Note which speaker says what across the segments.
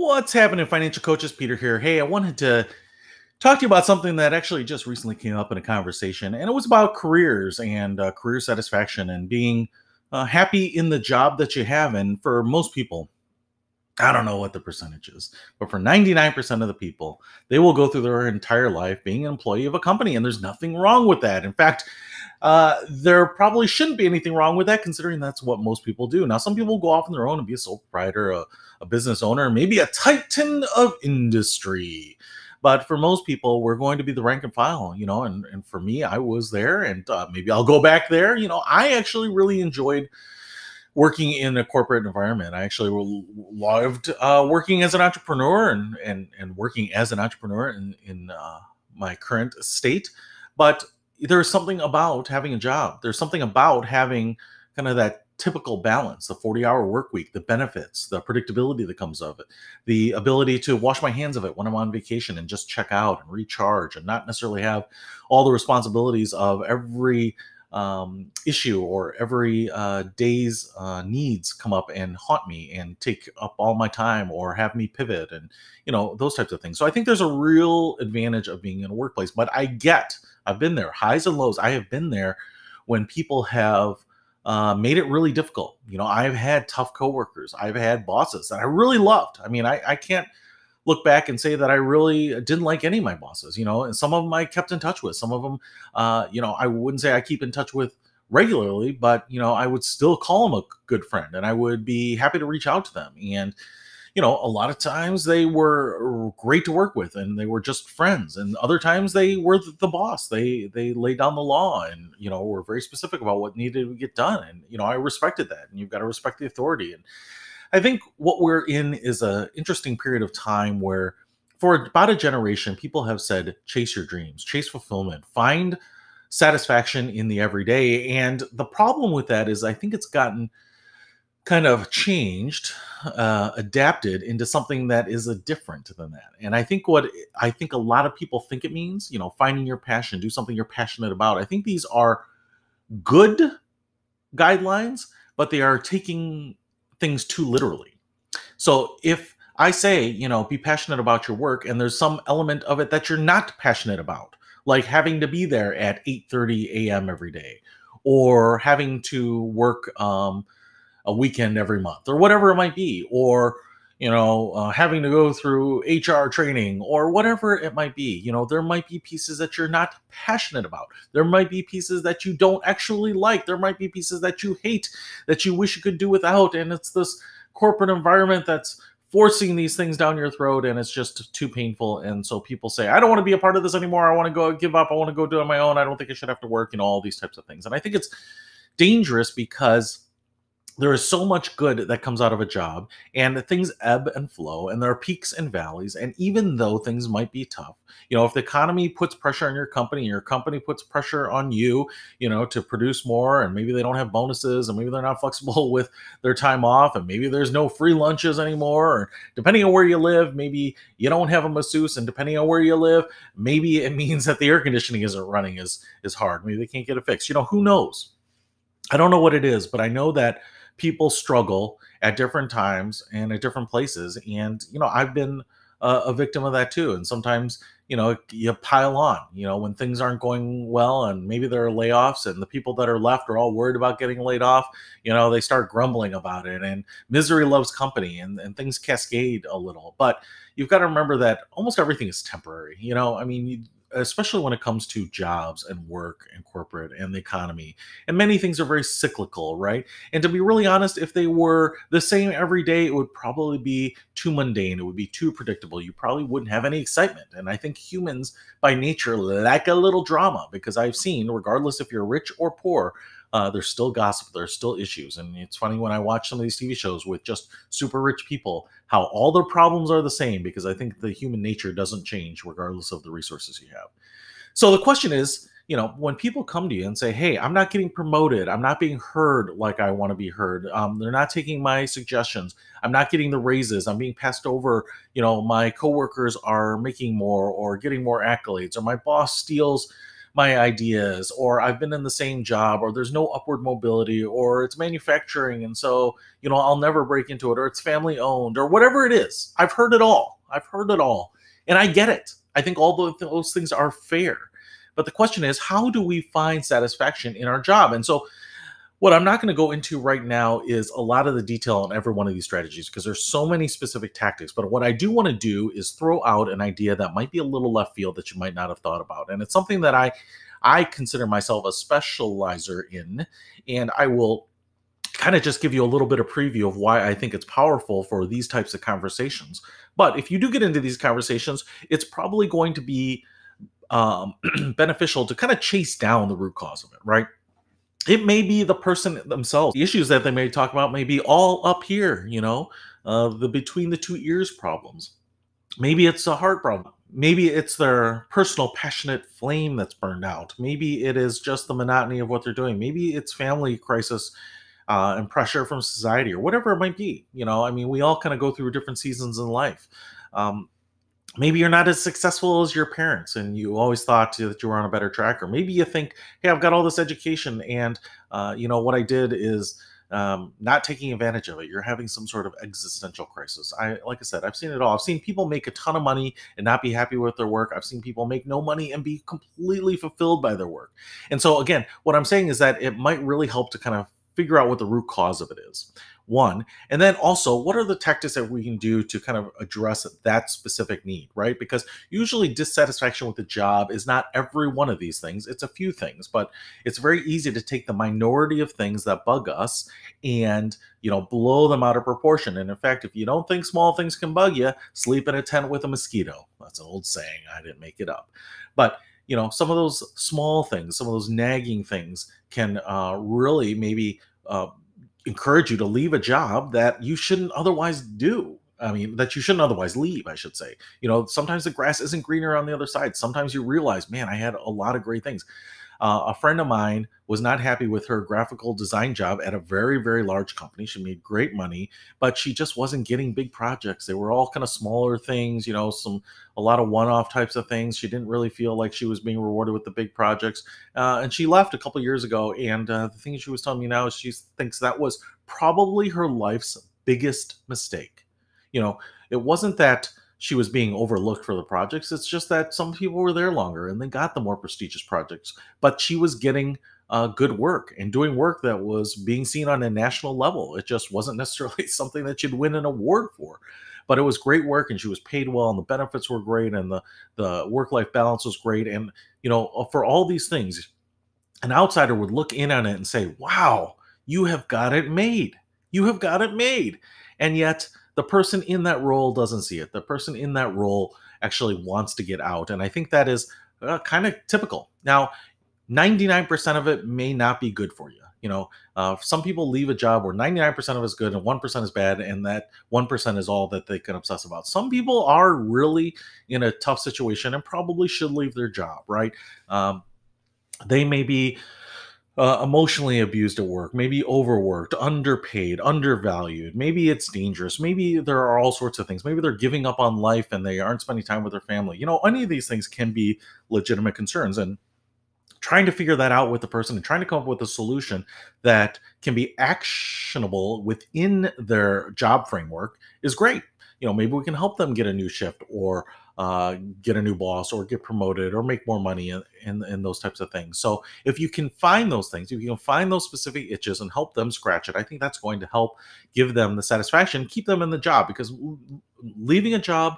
Speaker 1: What's happening, financial coaches? Peter here. Hey, I wanted to talk to you about something that actually just recently came up in a conversation, and it was about careers and uh, career satisfaction and being uh, happy in the job that you have. And for most people, I don't know what the percentage is, but for 99% of the people, they will go through their entire life being an employee of a company, and there's nothing wrong with that. In fact, uh, there probably shouldn't be anything wrong with that, considering that's what most people do. Now, some people go off on their own and be a sole proprietor, a, a business owner, maybe a titan of industry. But for most people, we're going to be the rank and file, you know. And, and for me, I was there, and uh, maybe I'll go back there. You know, I actually really enjoyed working in a corporate environment. I actually loved uh, working as an entrepreneur and and and working as an entrepreneur in in uh, my current state. But there's something about having a job. There's something about having kind of that typical balance the 40 hour work week the benefits the predictability that comes of it the ability to wash my hands of it when i'm on vacation and just check out and recharge and not necessarily have all the responsibilities of every um, issue or every uh, day's uh, needs come up and haunt me and take up all my time or have me pivot and you know those types of things. So i think there's a real advantage of being in a workplace but i get i've been there highs and lows. I have been there when people have uh, made it really difficult. You know i've had tough coworkers. I've had bosses that i really loved. I mean i, I can't look back and say that I really didn't like any of my bosses, you know, and some of them I kept in touch with. Some of them, uh, you know, I wouldn't say I keep in touch with regularly, but, you know, I would still call them a good friend and I would be happy to reach out to them. And, you know, a lot of times they were great to work with and they were just friends. And other times they were the boss. They they laid down the law and, you know, were very specific about what needed to get done. And, you know, I respected that. And you've got to respect the authority. And I think what we're in is an interesting period of time where, for about a generation, people have said, chase your dreams, chase fulfillment, find satisfaction in the everyday. And the problem with that is, I think it's gotten kind of changed, uh, adapted into something that is a different than that. And I think what I think a lot of people think it means, you know, finding your passion, do something you're passionate about. I think these are good guidelines, but they are taking things too literally. So if I say, you know, be passionate about your work and there's some element of it that you're not passionate about, like having to be there at 8:30 a.m. every day or having to work um, a weekend every month or whatever it might be or you know, uh, having to go through HR training or whatever it might be. You know, there might be pieces that you're not passionate about. There might be pieces that you don't actually like. There might be pieces that you hate that you wish you could do without. And it's this corporate environment that's forcing these things down your throat and it's just too painful. And so people say, I don't want to be a part of this anymore. I want to go give up. I want to go do it on my own. I don't think I should have to work, you know, all these types of things. And I think it's dangerous because there is so much good that comes out of a job and things ebb and flow and there are peaks and valleys and even though things might be tough you know if the economy puts pressure on your company and your company puts pressure on you you know to produce more and maybe they don't have bonuses and maybe they're not flexible with their time off and maybe there's no free lunches anymore or depending on where you live maybe you don't have a masseuse and depending on where you live maybe it means that the air conditioning isn't running as as hard. Maybe they can't get it fixed. You know who knows? I don't know what it is but i know that people struggle at different times and at different places. And, you know, I've been a, a victim of that too. And sometimes, you know, you pile on, you know, when things aren't going well and maybe there are layoffs and the people that are left are all worried about getting laid off, you know, they start grumbling about it and misery loves company and, and things cascade a little. But you've got to remember that almost everything is temporary. You know, I mean, especially when it comes to jobs and work and corporate and the economy. And many things are very cyclical, right? And to be really honest, if they were the same every day, it would probably be too mundane. It would be too predictable. You probably wouldn't have any excitement. And I think humans by nature like a little drama because I've seen, regardless if you're rich or poor, uh, there's still gossip, there's still issues. And it's funny when I watch some of these TV shows with just super rich people, how all their problems are the same because I think the human nature doesn't change regardless of the resources you have. So the question is, you know, when people come to you and say, "Hey, I'm not getting promoted. I'm not being heard like I want to be heard. Um, they're not taking my suggestions. I'm not getting the raises. I'm being passed over. You know, my coworkers are making more or getting more accolades, or my boss steals my ideas or I've been in the same job or there's no upward mobility or it's manufacturing and so, you know, I'll never break into it or it's family owned or whatever it is. I've heard it all. I've heard it all. And I get it. I think all those things are fair. But the question is, how do we find satisfaction in our job? And so what I'm not going to go into right now is a lot of the detail on every one of these strategies because there's so many specific tactics. But what I do want to do is throw out an idea that might be a little left field that you might not have thought about. And it's something that I I consider myself a specializer in, and I will kind of just give you a little bit of preview of why I think it's powerful for these types of conversations. But if you do get into these conversations, it's probably going to be um, beneficial to kind of chase down the root cause of it, right? It may be the person themselves. The issues that they may talk about may be all up here, you know, uh, the between the two ears problems. Maybe it's a heart problem. Maybe it's their personal passionate flame that's burned out. Maybe it is just the monotony of what they're doing. Maybe it's family crisis uh, and pressure from society or whatever it might be. You know, I mean, we all kind of go through different seasons in life. Um, maybe you're not as successful as your parents and you always thought that you were on a better track or maybe you think hey i've got all this education and uh, you know what i did is um, not taking advantage of it. You're having some sort of existential crisis. I like i said i've seen it all. I've seen people make a ton of money and not be happy with their work. I've seen people make no money and be completely fulfilled by their work. And so again what i'm saying is that it might really help to kind of figure out what the root cause of it is. One and then also what are the tactics that we can do to kind of address that specific need right? Because usually dissatisfaction with the job is not every one of these things it's a few things but it's very easy to take the minority of things that bug us and you know blow them out of proportion. And in fact if you don't think small things can bug you sleep in a tent with a mosquito. That's an old saying i didn't make it up. But you know some of those small things some of those nagging things can uh, really maybe uh, encourage you to leave a job that you shouldn't otherwise do. I mean, that you shouldn't otherwise leave, I should say. You know, sometimes the grass isn't greener on the other side. Sometimes you realize, man, I had a lot of great things. Uh, a friend of mine was not happy with her graphical design job at a very, very large company. She made great money, but she just wasn't getting big projects. They were all kind of smaller things, you know, some a lot of one-off types of things. She didn't really feel like she was being rewarded with the big projects, uh, and she left a couple years ago. And uh, the thing she was telling me now is she thinks that was probably her life's biggest mistake. You know, it wasn't that she was being overlooked for the projects. It's just that some people were there longer and they got the more prestigious projects. But she was getting uh, good work and doing work that was being seen on a national level. It just wasn't necessarily something that she'd win an award for. But it was great work and she was paid well and the benefits were great and the, the work life balance was great. And, you know, uh, for all these things, an outsider would look in on it and say, wow, you have got it made. You have got it made. And yet, the person in that role doesn't see it. The person in that role actually wants to get out. And I think that is uh, kind of typical. Now, 99% of it may not be good for you. You know, uh, some people leave a job where 99% of it is good and 1% is bad, and that 1% is all that they can obsess about. Some people are really in a tough situation and probably should leave their job, right? Um, they may be uh, emotionally abused at work, maybe overworked, underpaid, undervalued. Maybe it's dangerous. Maybe there are all sorts of things. Maybe they're giving up on life and they aren't spending time with their family. You know, any of these things can be legitimate concerns. And trying to figure that out with the person and trying to come up with a solution that can be actionable within their job framework is great. You know, maybe we can help them get a new shift or uh, get a new boss or get promoted or make more money and, and, those types of things. So if you can find those things, if you can find those specific itches and help them scratch it, I think that's going to help give them the satisfaction, keep them in the job because leaving a job,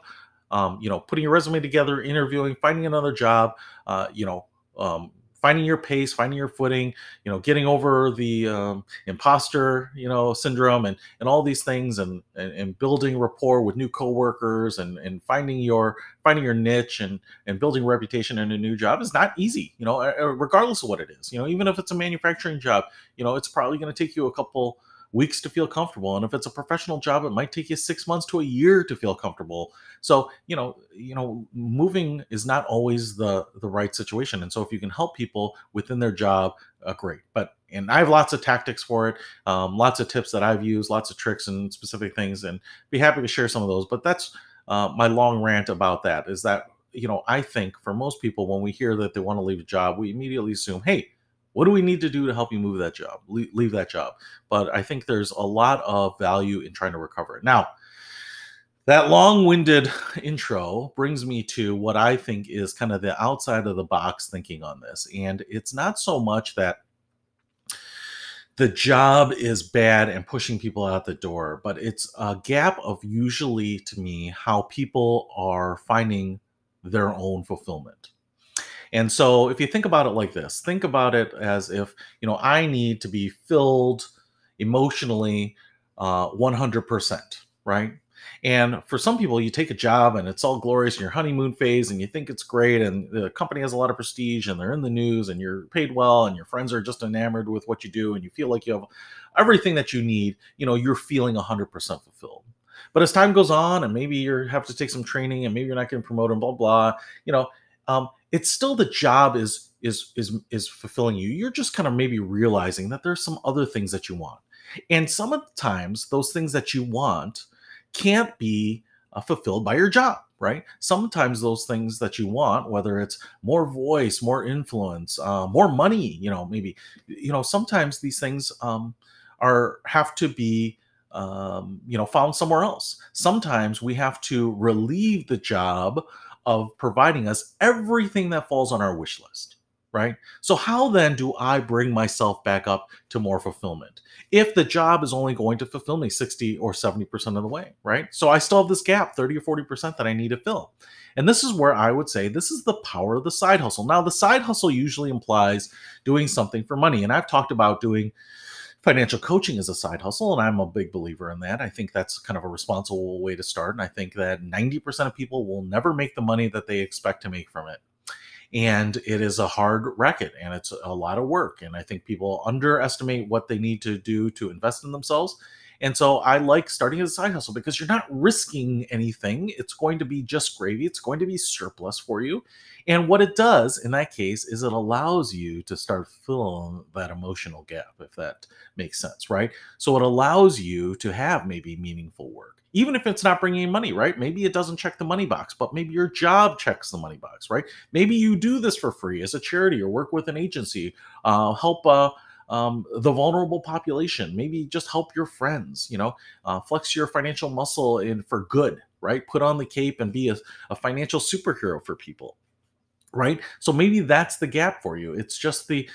Speaker 1: um, you know, putting your resume together, interviewing, finding another job, uh, you know, um, finding your pace, finding your footing, you know, getting over the um, imposter, you know, syndrome and, and all these things and, and, and, building rapport with new coworkers and, and finding your, finding your niche and, and building reputation in a new job is not easy, you know, regardless of what it is, you know, even if it's a manufacturing job, you know, it's probably going to take you a couple, weeks to feel comfortable. And if it's a professional job it might take you 6 months to a year to feel comfortable so you know you know moving is not always the the right situation and so if you can help people within their job uh, great but and i have lots of tactics for it um, lots of tips that i've used lots of tricks and specific things and be happy to share some of those but that's uh, my long rant about that is that you know, I think for most people, when we hear that they want to leave a job, we immediately assume, hey, what do we need to do to help you move that job, leave that job? But I think there's a lot of value in trying to recover it. Now, that long-winded intro brings me to what I think is kind of the outside of the box thinking on this, and it's not so much that the job is bad and pushing people out the door, but it's a gap of usually to me how people are finding their own fulfillment. And so if you think about it like this, think about it as if, you know, I need to be filled emotionally uh, 100%, right? And for some people, you take a job and it's all glorious in your honeymoon phase and you think it's great and the company has a lot of prestige and they're in the news and you're paid well and your friends are just enamored with what you do and you feel like you have everything that you need, you know, you're feeling 100% fulfilled. But as time goes on and maybe you have to take some training and maybe you're not getting promoted and blah, blah, you know, um, it's still the job is is is is fulfilling you. You're just kind of maybe realizing that there's some other things that you want. And some of the times those things that you want can't be uh, fulfilled by your job, right? Sometimes those things that you want, whether it's more voice, more influence, uh, more money, you know, maybe, you know, sometimes these things um, are have to be, um, you know, found somewhere else. Sometimes we have to relieve the job of providing us everything that falls on our wish list right? So, how then do I bring myself back up to more fulfillment if the job is only going to fulfill me 60 or 70% of the way, right? So, I still have this gap, 30 or 40% that I need to fill. And this is where I would say this is the power of the side hustle. Now, the side hustle usually implies doing something for money. And I've talked about doing financial coaching as a side hustle and i'm a big believer in that i think that's kind of a responsible way to start and i think that 90% of people will never make the money that they expect to make from it and it is a hard racket and it's a lot of work and i think people underestimate what they need to do to invest in themselves and so i like starting as a side hustle because you're not risking anything. It's going to be just gravy. It's going to be surplus for you and what it does in that case is it allows you to start filling that emotional gap if that makes sense right? So it allows you to have maybe meaningful work even if it's not bringing in money, right? Maybe it doesn't check the money box, but maybe your job checks the money box, right? Maybe you do this for free as a charity or work with an agency, uh, help uh, um, the vulnerable population, maybe just help your friends, you know, uh, flex your financial muscle in for good, right? Put on the cape and be a, a financial superhero for people, right? So maybe that's the gap for you. It's just the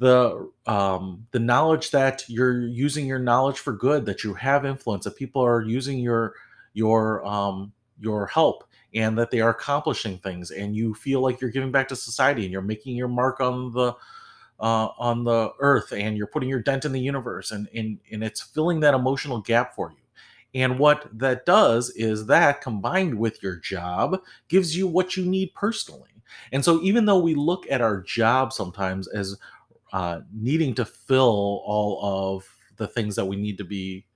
Speaker 1: the um, the knowledge that you're using your knowledge for good, that you have influence, that people are using your your um, your help, and that they are accomplishing things, and you feel like you're giving back to society, and you're making your mark on the uh, on the earth, and you're putting your dent in the universe, and and and it's filling that emotional gap for you. And what that does is that combined with your job gives you what you need personally. And so, even though we look at our job sometimes as uh, needing to fill all of the things that we need to be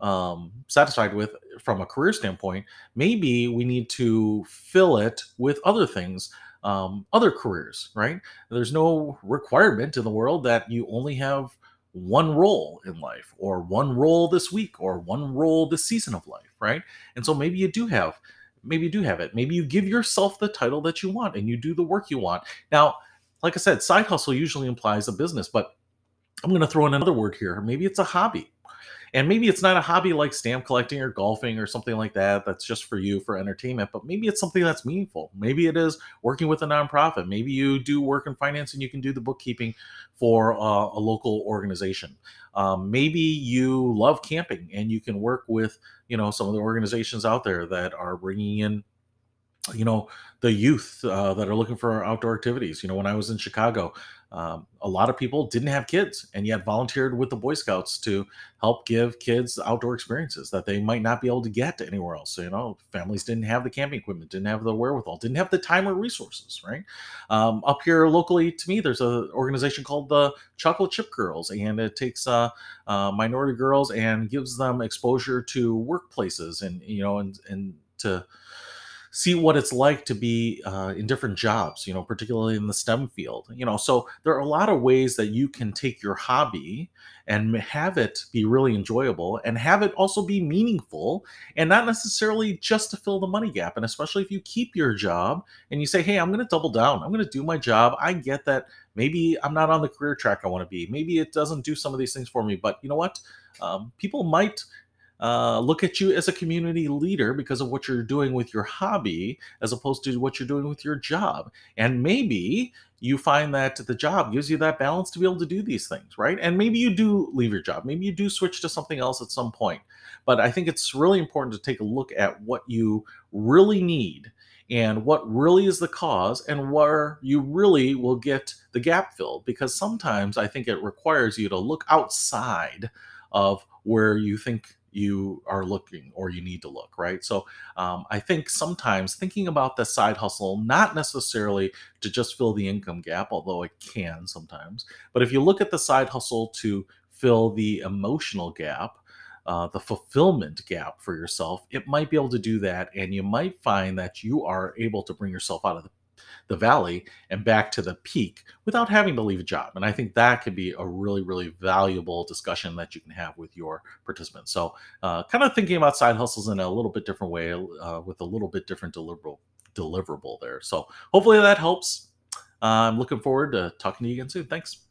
Speaker 1: um, satisfied with from a career standpoint, maybe we need to fill it with other things, um, other careers, right? There's no requirement in the world that you only have one role in life or one role this week or one role this season of life, right? And so maybe you do have maybe you do have it. Maybe you give yourself the title that you want and you do the work you want. Now, like I said, side hustle usually implies a business, but I'm going to throw in another word here. Maybe it's a hobby. And maybe it's not a hobby like stamp collecting or golfing or something like that that's just for you for entertainment, but maybe it's something that's meaningful. Maybe it is working with a nonprofit. Maybe you do work in finance and you can do the bookkeeping for uh, a local organization. Um, maybe you love camping and you can work with, you know, some of the organizations out there that are bringing in you know the youth uh, that are looking for outdoor activities. You know when i was in chicago um, a lot of people didn't have kids and yet volunteered with the boy scouts to help give kids outdoor experiences that they might not be able to get anywhere else so, you know? Families didn't have the camping equipment didn't have the wherewithal didn't have the time or resources right? Um, up here locally to me there's an organization called the chocolate chip girls and it takes uh, uh, minority girls and gives them exposure to workplaces and you know and and to see what it's like to be uh, in different jobs, you know, particularly in the STEM field. You know, so there are a lot of ways that you can take your hobby and have it be really enjoyable and have it also be meaningful and not necessarily just to fill the money gap. And especially if you keep your job and you say, hey, I'm going to double down, I'm going to do my job. I get that maybe I'm not on the career track I want to be. Maybe it doesn't do some of these things for me, but you know what? Um, people might uh, look at you as a community leader because of what you're doing with your hobby as opposed to what you're doing with your job. And maybe you find that the job gives you that balance to be able to do these things, right? And maybe you do leave your job. Maybe you do switch to something else at some point. But I think it's really important to take a look at what you really need and what really is the cause and where you really will get the gap filled because sometimes I think it requires you to look outside of where you think you are looking or you need to look, right? So um, I think sometimes thinking about the side hustle, not necessarily to just fill the income gap, although it can sometimes, but if you look at the side hustle to fill the emotional gap, uh, the fulfillment gap for yourself, it might be able to do that. And you might find that you are able to bring yourself out of the the valley and back to the peak without having to leave a job. And I think that could be a really, really valuable discussion that you can have with your participants. So, uh, kind of thinking about side hustles in a little bit different way uh, with a little bit different deliverable deliverable there. So, hopefully that helps. Uh, I'm looking forward to talking to you again soon. Thanks.